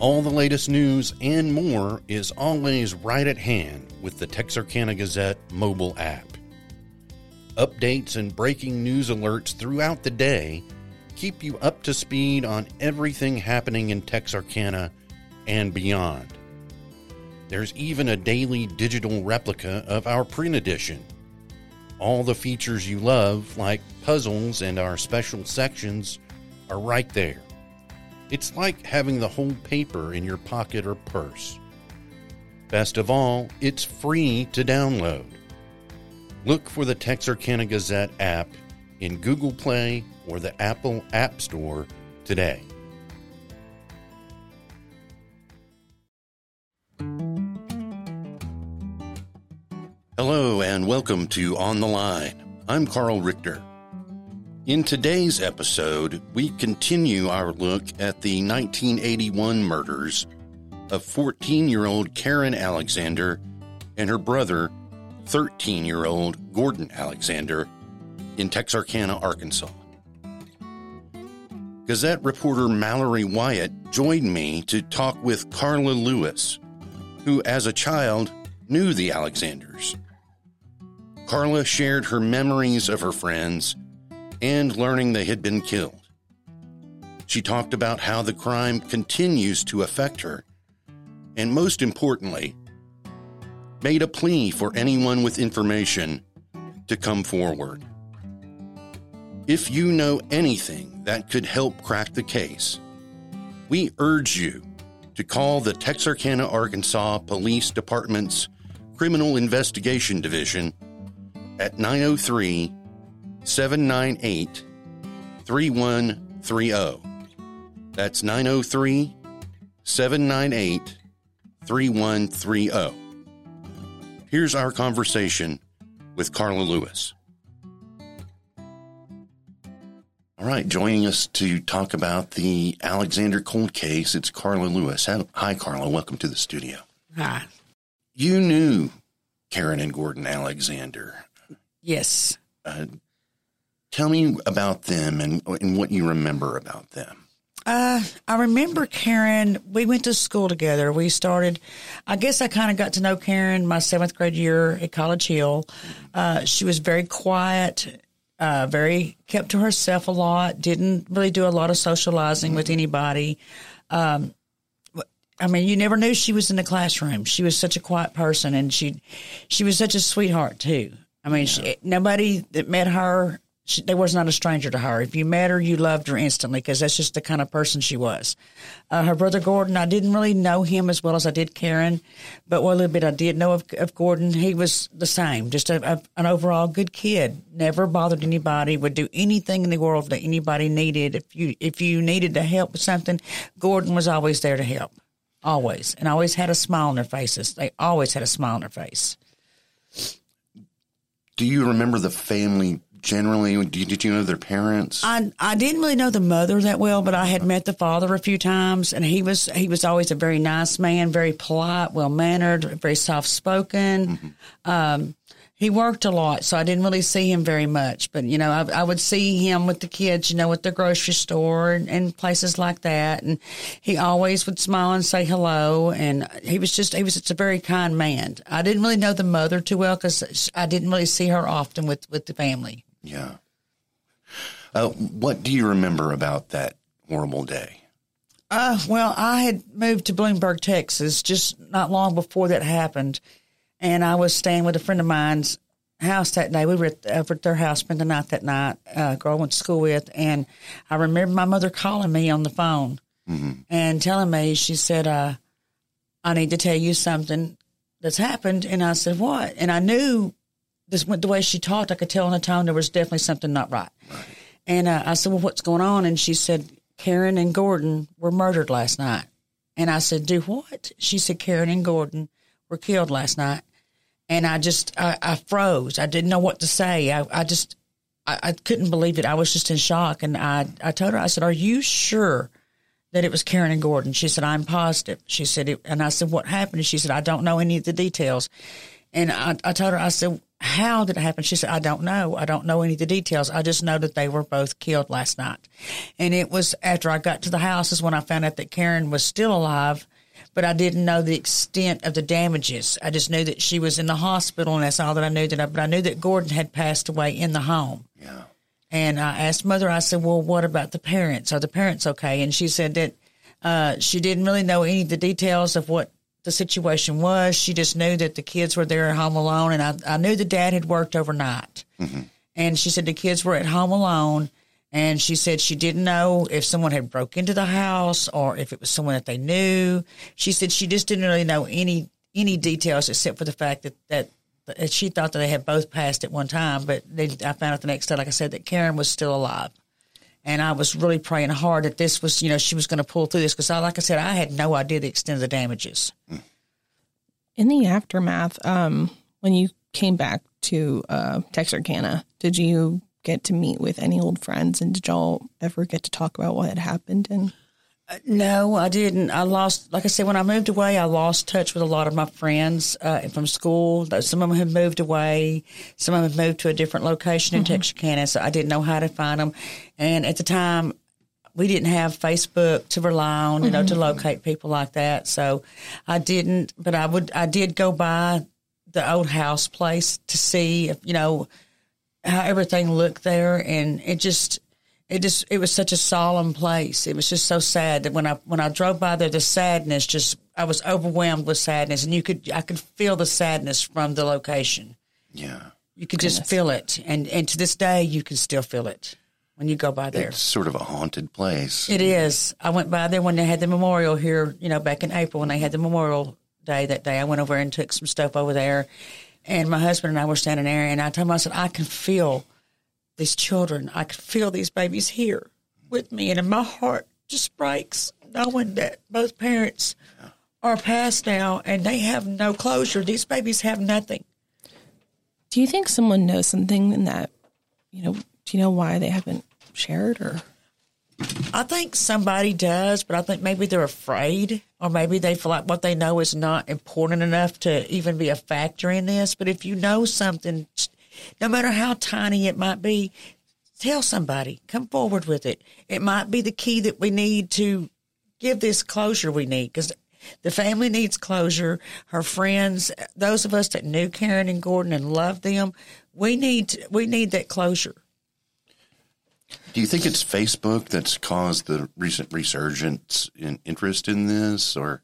All the latest news and more is always right at hand with the Texarkana Gazette mobile app. Updates and breaking news alerts throughout the day keep you up to speed on everything happening in Texarkana and beyond. There's even a daily digital replica of our print edition. All the features you love, like puzzles and our special sections, are right there. It's like having the whole paper in your pocket or purse. Best of all, it's free to download. Look for the Texarkana Gazette app in Google Play or the Apple App Store today. Hello and welcome to On the Line. I'm Carl Richter. In today's episode, we continue our look at the 1981 murders of 14 year old Karen Alexander and her brother, 13 year old Gordon Alexander, in Texarkana, Arkansas. Gazette reporter Mallory Wyatt joined me to talk with Carla Lewis, who, as a child, knew the Alexanders. Carla shared her memories of her friends and learning they had been killed. She talked about how the crime continues to affect her, and most importantly, made a plea for anyone with information to come forward. If you know anything that could help crack the case, we urge you to call the Texarkana, Arkansas Police Department's Criminal Investigation Division at 903 798 3130. That's 903 798 3130. Here's our conversation with Carla Lewis. All right, joining us to talk about the Alexander cold case, it's Carla Lewis. Hi, Carla. Welcome to the studio. Hi. You knew Karen and Gordon Alexander. Yes. Uh, tell me about them and, and what you remember about them. Uh, I remember Karen. We went to school together. We started. I guess I kind of got to know Karen my seventh grade year at College Hill. Uh, she was very quiet, uh, very kept to herself a lot. Didn't really do a lot of socializing with anybody. Um, I mean, you never knew she was in the classroom. She was such a quiet person, and she she was such a sweetheart too. I mean, yeah. she, nobody that met her she, there was not a stranger to her. If you met her, you loved her instantly because that's just the kind of person she was. Uh, her brother Gordon, I didn't really know him as well as I did Karen, but what little bit I did know of, of Gordon, he was the same, just a, a, an overall good kid. Never bothered anybody. Would do anything in the world that anybody needed. If you if you needed to help with something, Gordon was always there to help, always, and always had a smile on their faces. They always had a smile on their face. Do you remember the family generally? Did you know their parents? I I didn't really know the mother that well, but I had met the father a few times, and he was he was always a very nice man, very polite, well mannered, very soft spoken. Mm-hmm. Um, he worked a lot, so I didn't really see him very much. But you know, I, I would see him with the kids, you know, at the grocery store and, and, places like that. And he always would smile and say hello. And he was just he was just a very kind man. I didn't really know the mother too well because I didn't really see her often with with the family. Yeah. Uh, what do you remember about that horrible day? Uh, well, I had moved to Bloomburg, Texas, just not long before that happened, and I was staying with a friend of mine's house that day. We were at, over at their house, spent the night that night. Uh, girl I went to school with, and I remember my mother calling me on the phone mm-hmm. and telling me, she said, uh, "I need to tell you something that's happened." And I said, "What?" And I knew this went the way she talked, I could tell in the tone there was definitely something not right. right. And uh, I said, "Well, what's going on?" And she said, "Karen and Gordon were murdered last night." And I said, "Do what?" She said, "Karen and Gordon were killed last night." And I just, I, I froze. I didn't know what to say. I, I just, I, I couldn't believe it. I was just in shock. And I, I told her, I said, "Are you sure?" that it was Karen and Gordon. She said, I'm positive. She said, it, and I said, what happened? And she said, I don't know any of the details. And I, I told her, I said, how did it happen? She said, I don't know. I don't know any of the details. I just know that they were both killed last night. And it was after I got to the house is when I found out that Karen was still alive, but I didn't know the extent of the damages. I just knew that she was in the hospital and that's all that I knew that I, but I knew that Gordon had passed away in the home. Yeah. And I asked mother, I said, well, what about the parents? Are the parents okay? And she said that, uh, she didn't really know any of the details of what the situation was. She just knew that the kids were there at home alone, and I, I knew the dad had worked overnight. Mm-hmm. And she said the kids were at home alone, and she said she didn't know if someone had broke into the house or if it was someone that they knew. She said she just didn't really know any any details except for the fact that that, that she thought that they had both passed at one time. But they, I found out the next day, like I said, that Karen was still alive. And I was really praying hard that this was, you know, she was going to pull through this because, like I said, I had no idea the extent of the damages. In the aftermath, um, when you came back to uh, Texarkana, did you get to meet with any old friends, and did y'all ever get to talk about what had happened? And no, I didn't. I lost, like I said, when I moved away, I lost touch with a lot of my friends uh, from school. Some of them had moved away. Some of them had moved to a different location in mm-hmm. Texarkana, so I didn't know how to find them. And at the time, we didn't have Facebook to rely on, you know, mm-hmm. to locate people like that. So I didn't, but I would, I did go by the old house place to see, if, you know, how everything looked there. And it just, it just it was such a solemn place. It was just so sad that when I when I drove by there, the sadness just I was overwhelmed with sadness, and you could I could feel the sadness from the location. Yeah, you could Goodness. just feel it, and and to this day you can still feel it when you go by there. It's sort of a haunted place. It is. I went by there when they had the memorial here, you know, back in April when they had the memorial day that day. I went over and took some stuff over there, and my husband and I were standing there, and I told him I said I can feel these children. I could feel these babies here with me, and my heart just breaks knowing that both parents are passed now and they have no closure. These babies have nothing. Do you think someone knows something in that, you know, do you know why they haven't shared or? I think somebody does, but I think maybe they're afraid or maybe they feel like what they know is not important enough to even be a factor in this. But if you know something, no matter how tiny it might be, tell somebody, come forward with it. It might be the key that we need to give this closure we need because the family needs closure. Her friends, those of us that knew Karen and Gordon and loved them, we need we need that closure. Do you think it's Facebook that's caused the recent resurgence in interest in this, or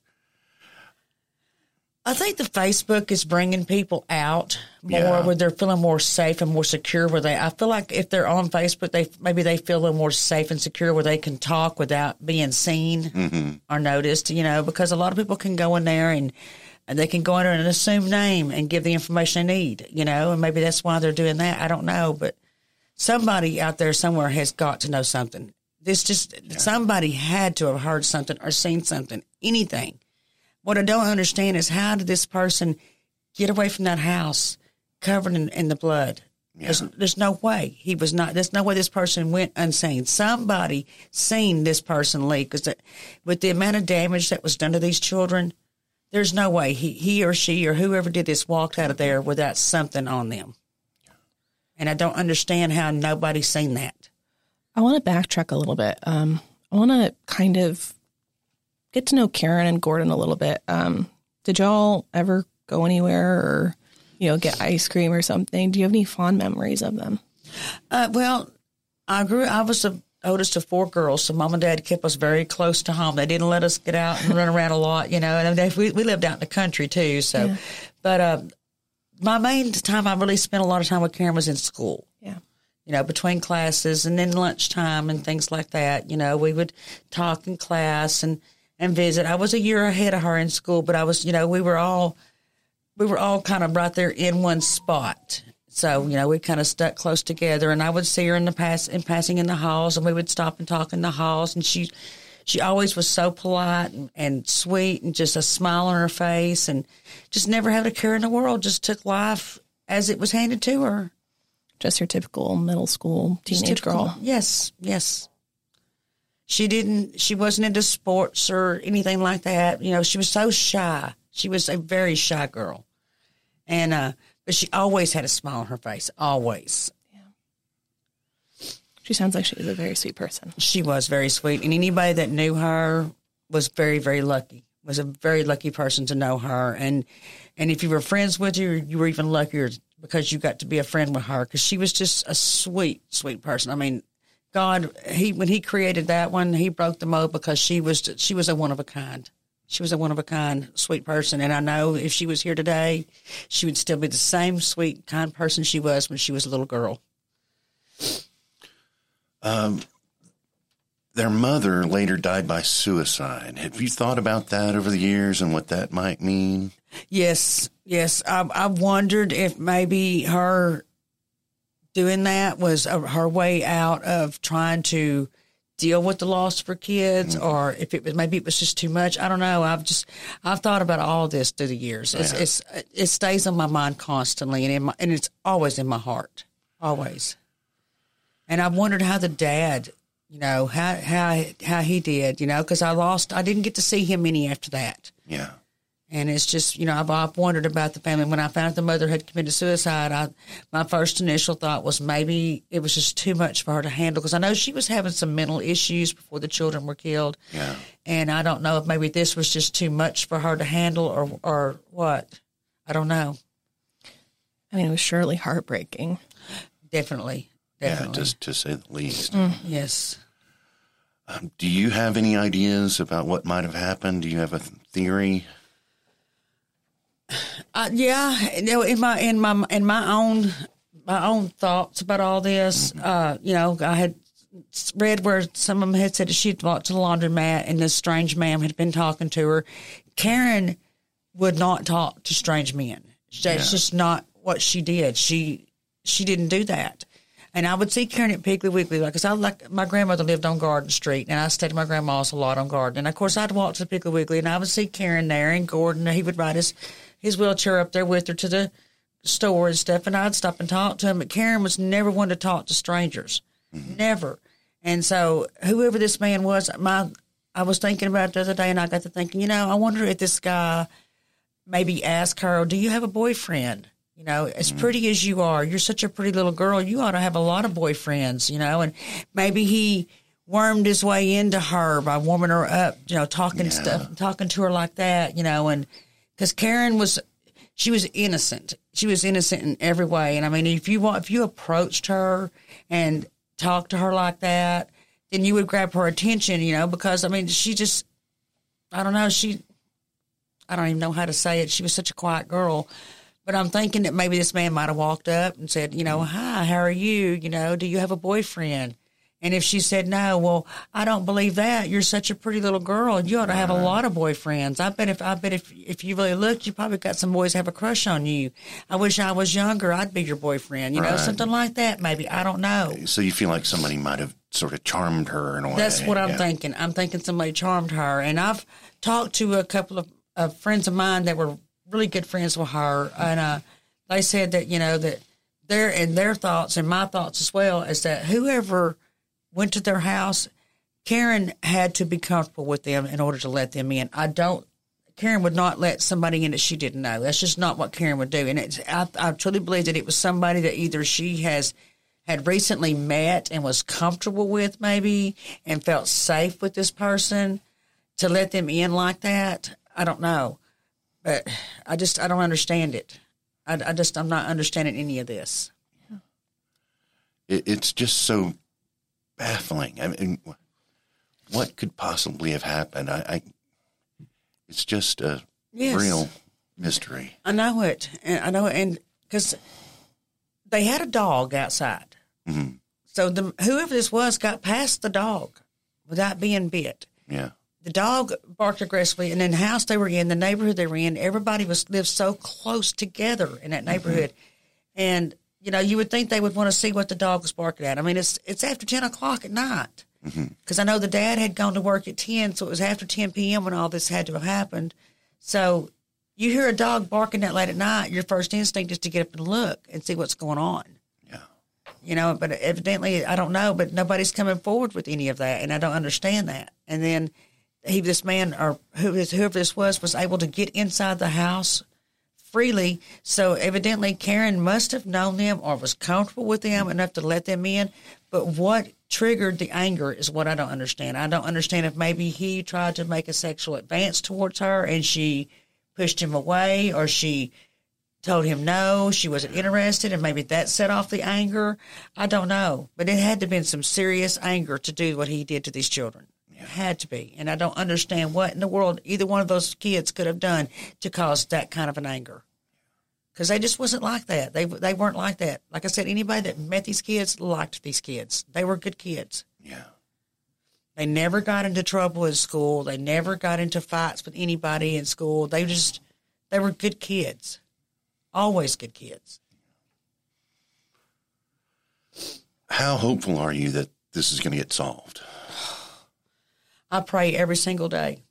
I think the Facebook is bringing people out more yeah. where they're feeling more safe and more secure. Where they, I feel like if they're on Facebook, they maybe they feel a little more safe and secure where they can talk without being seen mm-hmm. or noticed. You know, because a lot of people can go in there and and they can go in there and assume name and give the information they need. You know, and maybe that's why they're doing that. I don't know, but somebody out there somewhere has got to know something. This just yeah. somebody had to have heard something or seen something, anything what I don't understand is how did this person get away from that house covered in, in the blood? Yeah. There's, there's no way he was not. There's no way this person went unseen. Somebody seen this person leave because with the amount of damage that was done to these children, there's no way he, he or she or whoever did this walked out of there without something on them. And I don't understand how nobody's seen that. I want to backtrack a little bit. Um, I want to kind of get to know Karen and Gordon a little bit. Um, did y'all ever go anywhere or, you know, get ice cream or something? Do you have any fond memories of them? Uh, well, I grew. I was the oldest of four girls, so mom and dad kept us very close to home. They didn't let us get out and run around a lot, you know. And they, we we lived out in the country too, so. Yeah. But uh, my main time I really spent a lot of time with Karen was in school. Yeah you know, between classes and then lunchtime and things like that. You know, we would talk in class and and visit. I was a year ahead of her in school, but I was, you know, we were all we were all kind of right there in one spot. So, you know, we kind of stuck close together and I would see her in the pass in passing in the halls and we would stop and talk in the halls and she she always was so polite and, and sweet and just a smile on her face and just never had a care in the world, just took life as it was handed to her. Just your typical middle school teenage typical, girl. Yes, yes. She didn't, she wasn't into sports or anything like that. You know, she was so shy. She was a very shy girl. And, uh, but she always had a smile on her face. Always. She sounds like she was a very sweet person. She was very sweet, and anybody that knew her was very, very lucky. Was a very lucky person to know her, and and if you were friends with her, you were even luckier because you got to be a friend with her because she was just a sweet, sweet person. I mean, God, he when he created that one, he broke the mold because she was she was a one of a kind. She was a one of a kind, sweet person, and I know if she was here today, she would still be the same sweet, kind person she was when she was a little girl. Um, Their mother later died by suicide. Have you thought about that over the years and what that might mean? Yes, yes. I've, I've wondered if maybe her doing that was a, her way out of trying to deal with the loss for kids, mm-hmm. or if it was maybe it was just too much. I don't know. I've just I've thought about all this through the years. It's, Yeah. it's it stays on my mind constantly, and in my, and it's always in my heart, always. And i've wondered how the dad, you know, how how how he did, you know, because I lost. I didn't get to see him any after that. Yeah. And it's just, you know, I've, I've wondered about the family. When I found out the mother had committed suicide, I, my first initial thought was maybe it was just too much for her to handle because I know she was having some mental issues before the children were killed. Yeah. And I don't know if maybe this was just too much for her to handle or, or what. I don't know. I mean, it was surely heartbreaking. Definitely. Yeah, Definitely. just to say the least. yes. Um, do you have any ideas about what might have happened? Do you have a theory? Uh, yeah, in my in my in my own my own thoughts about all this, uh, you know, I had read where some of them had said that she'd walked to the laundromat and this strange man had been talking to her. Karen would not talk to strange men. That's just not what she did. She she didn't do that. And I would see Karen at Piggly Wiggly, like, cause I like my grandmother lived on Garden Street, and I stayed at my grandma's a lot on Garden. And of course, I'd walk to Piggly Wiggly, and I would see Karen there, and Gordon. He would ride his his wheelchair up there with her to the store and stuff, and I'd stop and talk to him. But Karen was never one to talk to strangers, mm-hmm. never. And so, whoever this man was, my I was thinking about it the other day, and I got to thinking, you know, I wonder if this guy maybe asked her, "Do you have a boyfriend?" You know, as mm-hmm. pretty as you are, you're such a pretty little girl. You ought to have a lot of boyfriends. You know, and maybe he wormed his way into her by warming her up. You know, talking stuff, talking to her like that. You know, and because Karen was, she was innocent. She was innocent in every way. And I mean, if you want, if you approached her and talked to her like that, then you would grab her attention. You know, because I mean, she just, I don't know, she I don't even know how to say it. She was such a quiet girl. But I'm thinking that maybe this man might have walked up and said, you know, hi, how are you? You know, do you have a boyfriend? And if she said no, well, I don't believe that. You're such a pretty little girl. You ought to have a lot of boyfriends. I bet if I bet if if you really look, you probably got some boys have a crush on you. I wish I was younger. I'd be your boyfriend. You know, something like that. Maybe I don't know. So you feel like somebody might have sort of charmed her in a way. That's what I'm yeah. thinking. I'm thinking somebody charmed her. And I've talked to a couple of, of friends of mine that were really good friends with her. And uh, they said that, you know, that their, and their thoughts and my thoughts as well is that whoever went to their house, Karen had to be comfortable with them in order to let them in. I don't, Karen would not let somebody in that she didn't know. That's just not what Karen would do. And it's, I, I truly believe that it was somebody that either she has had recently met and was comfortable with, maybe, and felt safe with this person to let them in like that. I don't know, but I just I don't understand it. I, I just I'm not understanding any of this. It, it's just so baffling. I mean, what could possibly have happened? I, I it's just a Yes. real mystery. I know it, and I know it, and because they had a dog outside, mm-hmm. so the whoever this was got past the dog without being bit. Yeah. the dog barked aggressively, and in the house they were in, the neighborhood they were in, everybody was lived so close together in that mm-hmm. neighborhood, and you know you would think they would want to see what the dog was barking at. I mean, it's it's after ten o'clock at night mm-hmm. because I know the dad had gone to work at ten, so it was after ten p.m. when all this had to have happened. So you hear a dog barking that late at night, your first instinct is to get up and look and see what's going on Yeah. you know, but evidently I don't know, but nobody's coming forward with any of that, and I don't understand that. And then he, this man or who this, whoever this was, was able to get inside the house freely. So evidently, Karen must have known them or was comfortable with them enough to let them in. But what triggered the anger is what I don't understand. I don't understand if maybe he tried to make a sexual advance towards her and she pushed him away or she told him no, she wasn't interested, and maybe that set off the anger. I don't know, but it had to have been some serious anger to do what he did to these children. It had to be, and I don't understand what in the world either one of those kids could have done to cause that kind of an anger. Because they just wasn't like that. They they weren't like that. Like I said, anybody that met these kids liked these kids. They were good kids. Yeah. They never got into trouble in school. They never got into fights with anybody in school. They just they were good kids. Always good kids. How hopeful are you that this is going to get solved? I pray every single day.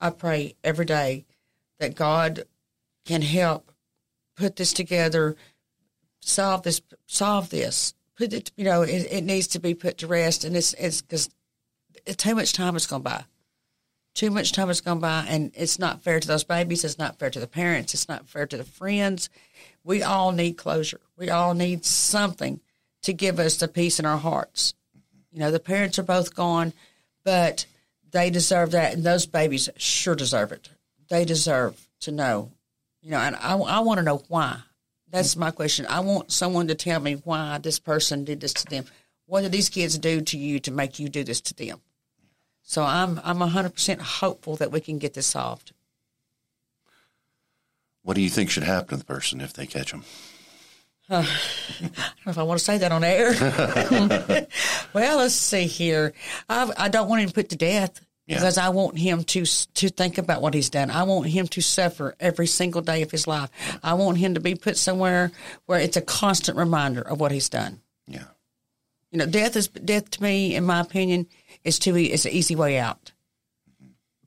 I pray every day that God can help put this together, solve this, solve this. Put it, you know, it, it needs to be put to rest, and it's it's because too much time has gone by. Too much time has gone by, and it's not fair to those babies. It's not fair to the parents. It's not fair to the friends. We all need closure. We all need something to give us the peace in our hearts. You know, the parents are both gone, but they deserve that, and those babies sure deserve it. They deserve to know, you know, and I, I want to know why. That's my question. I want someone to tell me why this person did this to them. What did these kids do to you to make you do this to them? So I'm I'm 100% hopeful that we can get this solved. What do you think should happen to the person if they catch them? I don't know if I want to say that on air. well, let's see here. I, I don't want him put to death Yeah. because I want him to to think about what he's done. I want him to suffer every single day of his life. I want him to be put somewhere where it's a constant reminder of what he's done. Yeah. You know, death is death to me, in my opinion, is too e- it's an easy way out.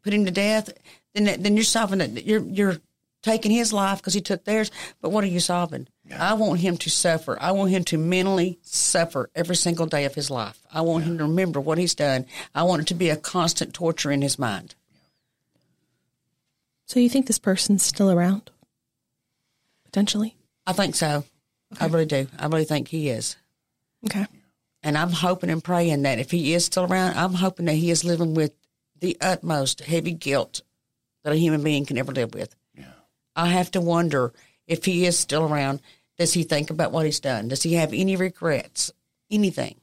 Put him to death, then then you're solving it. You're you're taking his life because he took theirs. But what are you solving? I want him to suffer. I want him to mentally suffer every single day of his life. I want him to remember what he's done. I want it to be a constant torture in his mind. So you think this person's still around? Potentially. I think so. I really do. I really think he is. Okay. And I'm hoping and praying that if he is still around, I'm hoping that he is living with the utmost heavy guilt that a human being can ever live with. Yeah. I have to wonder if he is still around, does he think about what he's done? Does he have any regrets? Anything?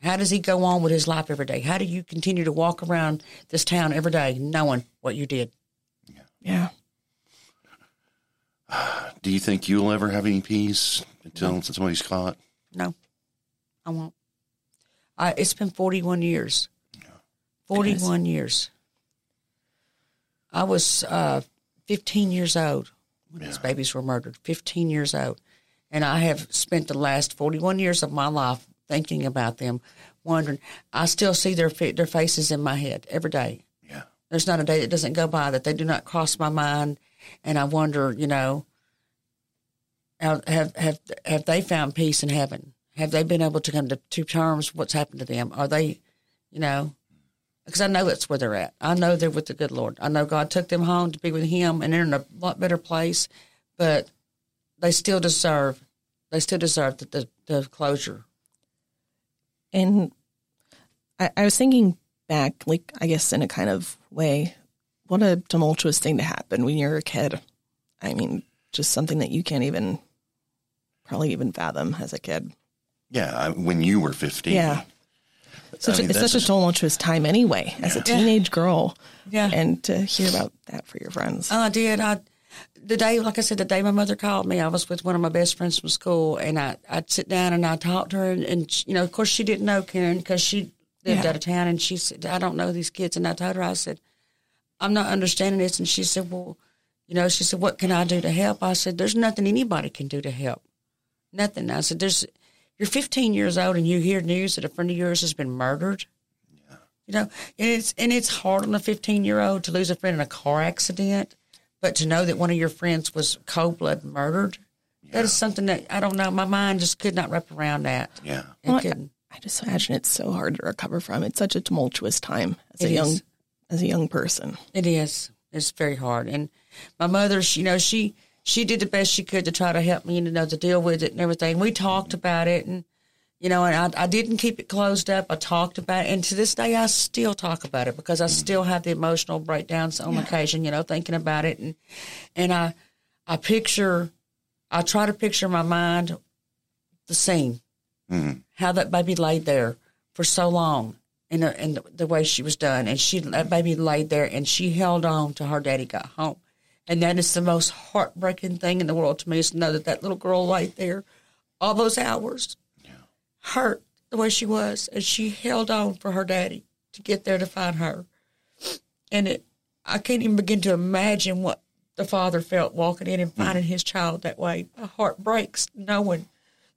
How does he go on with his life every day? How do you continue to walk around this town every day knowing what you did? Yeah. Do you think you'll ever have any peace until somebody's caught? No, I won't. I, it's been 41 years. 41 years. I was uh, 15 years old when these babies were murdered. 15 years old. And I have spent the last 41 years of my life thinking about them, wondering. I still see their, their faces in my head every day. Yeah. There's not a day that doesn't go by that they do not cross my mind, and I wonder, you know, have have have, they found peace in heaven? Have they been able to come to, to terms with what's happened to them? Are they, you know, because I know that's where they're at. I know they're with the good Lord. I know God took them home to be with Him, and they're in a lot better place. But they still deserve, they still deserve the the, the closure. And I, I was thinking back, like, I guess in a kind of way, what a tumultuous thing to happen when you're a kid. I mean, just something that you can't even probably even fathom as a kid. Yeah. When you were 15. Yeah. Such I mean, a, it's such a tumultuous time anyway, as a teenage girl. Yeah. And to hear about that for your friends. I did. I the day, like I said, the day my mother called me, I was with one of my best friends from school, and I I'd sit down and I talked to her, and, and she- you know, of course, she didn't know Karen because she lived Yeah. out of town, and she said, "I don't know these kids," and I told her, I said, "I'm not understanding this," and she said, "Well, you know," she said, "What can I do to help?" I said, "There's nothing anybody can do to help, nothing." I said, "There's." You're 15 years old and you hear news that a friend of yours has been murdered. Yeah. You know, and it's and it's hard on a 15 year old to lose a friend in a car accident, but to know that one of your friends was cold blood murdered, that is something that I don't know. My mind just could not wrap around that. Yeah. It Well, I, couldn't. I just imagine it's so hard to recover from. It's such a tumultuous time as It a young is. as a young person. It is. It's very hard. And my mother, she, you know, she she did the best she could to try to help me, you know, to deal with it and everything. We talked about it and, you know, and I, I didn't keep it closed up. I talked about it. And to this day, I still talk about it because I still have the emotional breakdowns on occasion, you know, thinking about it. And, and I, I picture, I try to picture in my mind the scene, mm-hmm. how that baby laid there for so long and, the, and the, way she was done. And she, that baby laid there and she held on till her daddy got home. And that is the most heartbreaking thing in the world to me is to know that that little girl laid there all those hours, hurt the way she was, and she held on for her daddy to get there to find her. And it, I can't even begin to imagine what the father felt walking in and mm-hmm. finding his child that way. My heart breaks knowing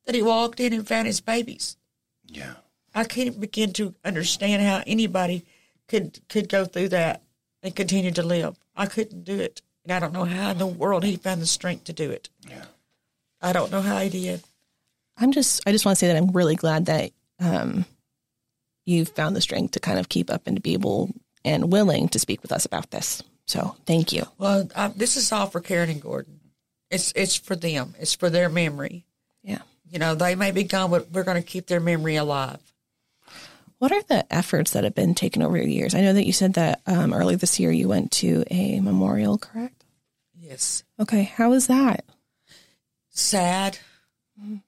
that he walked in and found his babies. Yeah. I can't begin to understand how anybody could could go through that and continue to live. I couldn't do it, and I don't know how in the world he found the strength to do it. Yeah. I don't know how he did. I'm just, I just want to say that I'm really glad that um, you found the strength to kind of keep up and to be able and willing to speak with us about this. So thank you. Well, I, this is all for Karen and Gordon. It's it's for them. It's for their memory. Yeah. You know, they may be gone, but we're going to keep their memory alive. What are the efforts that have been taken over the years? I know that you said that um, early this year you went to a memorial, correct? Yes. Okay. How was that? Sad.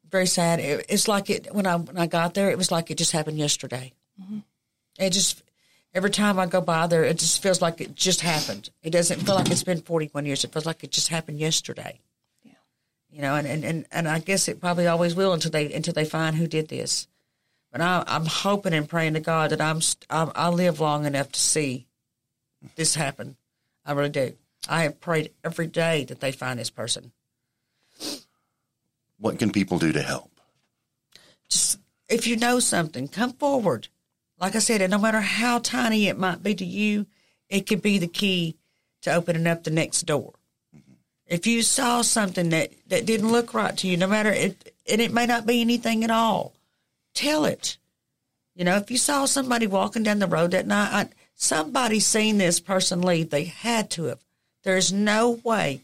Very sad. It, it's like it when I when I got there, it was like it just happened yesterday. It just every time I go by there, it just feels like it just happened. It doesn't feel like it's been forty one years. It feels like it just happened yesterday. Yeah. You know, and, and, and, and I guess it probably always will until they until they find who did this. But I, I'm hoping and praying to God that I'm st- I, I live long enough to see this happen. I really do. I have prayed every day that they find this person. What can people do to help? just if you know something, come forward. Like I said, and no matter how tiny it might be to you, it could be the key to opening up the next door. Mm-hmm. If you saw something that, that didn't look right to you, no matter it, and it may not be anything at all, tell it. You know, if you saw somebody walking down the road that night, I, somebody seen this person leave. They had to have. There's no way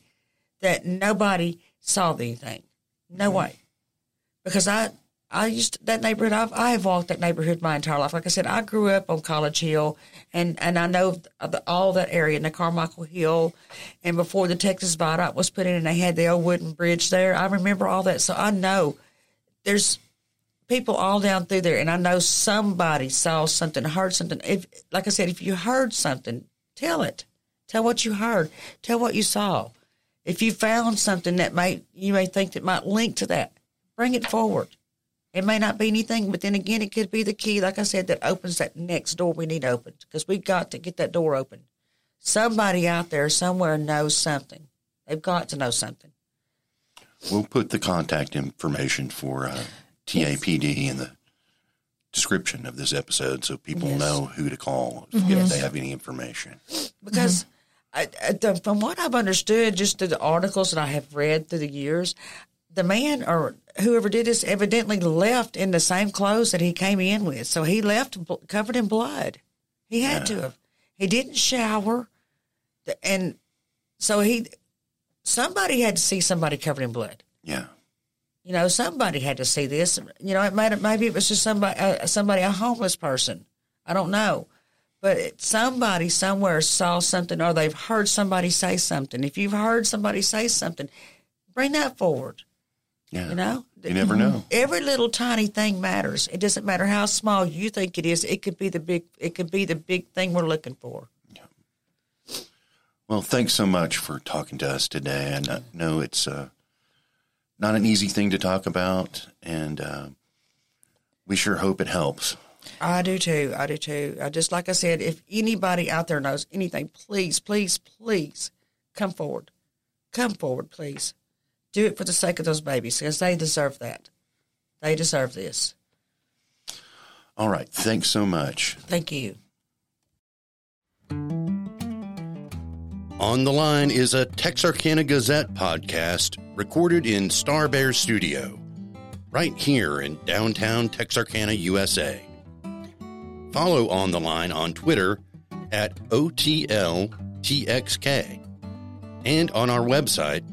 that nobody saw anything. No mm-hmm. way because I I used to, that neighborhood. I've I have walked that neighborhood my entire life. Like I said, I grew up on College Hill, and and I know the, all that area in the Carmichael Hill, and before the Texas Viaduct was put in, and they had the old wooden bridge there. I remember all that, so I know there's people all down through there, and I know somebody saw something, heard something. If like I said, if you heard something, tell it. Tell what you heard. Tell what you saw. If you found something that might you may think that might link to that, bring it forward. It may not be anything, but then again, it could be the key, like I said, that opens that next door we need opened because we've got to get that door open. Somebody out there somewhere knows something. They've got to know something. We'll put the contact information for uh, TAPD in the description of this episode so people Yes. know who to call if they have any information. because mm-hmm. I, I, the, from what I've understood, just through the articles that I have read through the years, the man or whoever did this evidently left in the same clothes that he came in with. So he left bl- covered in blood. He had to have. He didn't shower, and so he somebody had to see somebody covered in blood. Yeah. You know, somebody had to see this. You know, it might have, maybe it was just somebody, uh, somebody, a homeless person. I don't know, but somebody somewhere saw something, or they've heard somebody say something. If you've heard somebody say something, bring that forward. Yeah. You know, You never know. every little tiny thing matters. It doesn't matter how small you think it is. It could be the big. It could be the big thing we're looking for. Yeah. Well, thanks so much for talking to us today. And I know it's uh, not an easy thing to talk about, and uh, we sure hope it helps. I do too. I do too. I just like I said, if anybody out there knows anything, please, please, please come forward. Come forward, please. Do it for the sake of those babies because they deserve that. They deserve this. All right. Thanks so much. Thank you. On the Line is a Texarkana Gazette podcast recorded in Star Bear Studio, right here in downtown Texarkana, USA. Follow On the Line on Twitter at OTLTXK and on our website,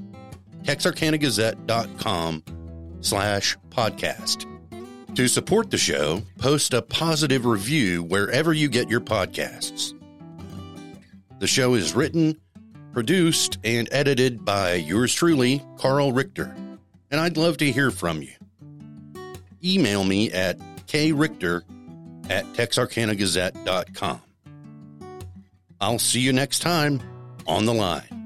texarkanagazette.com slash podcast. To support the show, post a positive review wherever you get your podcasts. The show is written, produced, and edited by yours truly, Carl Richter, and I'd love to hear from you. Email me at krichter at texarkanagazette.com. I'll see you next time on the line.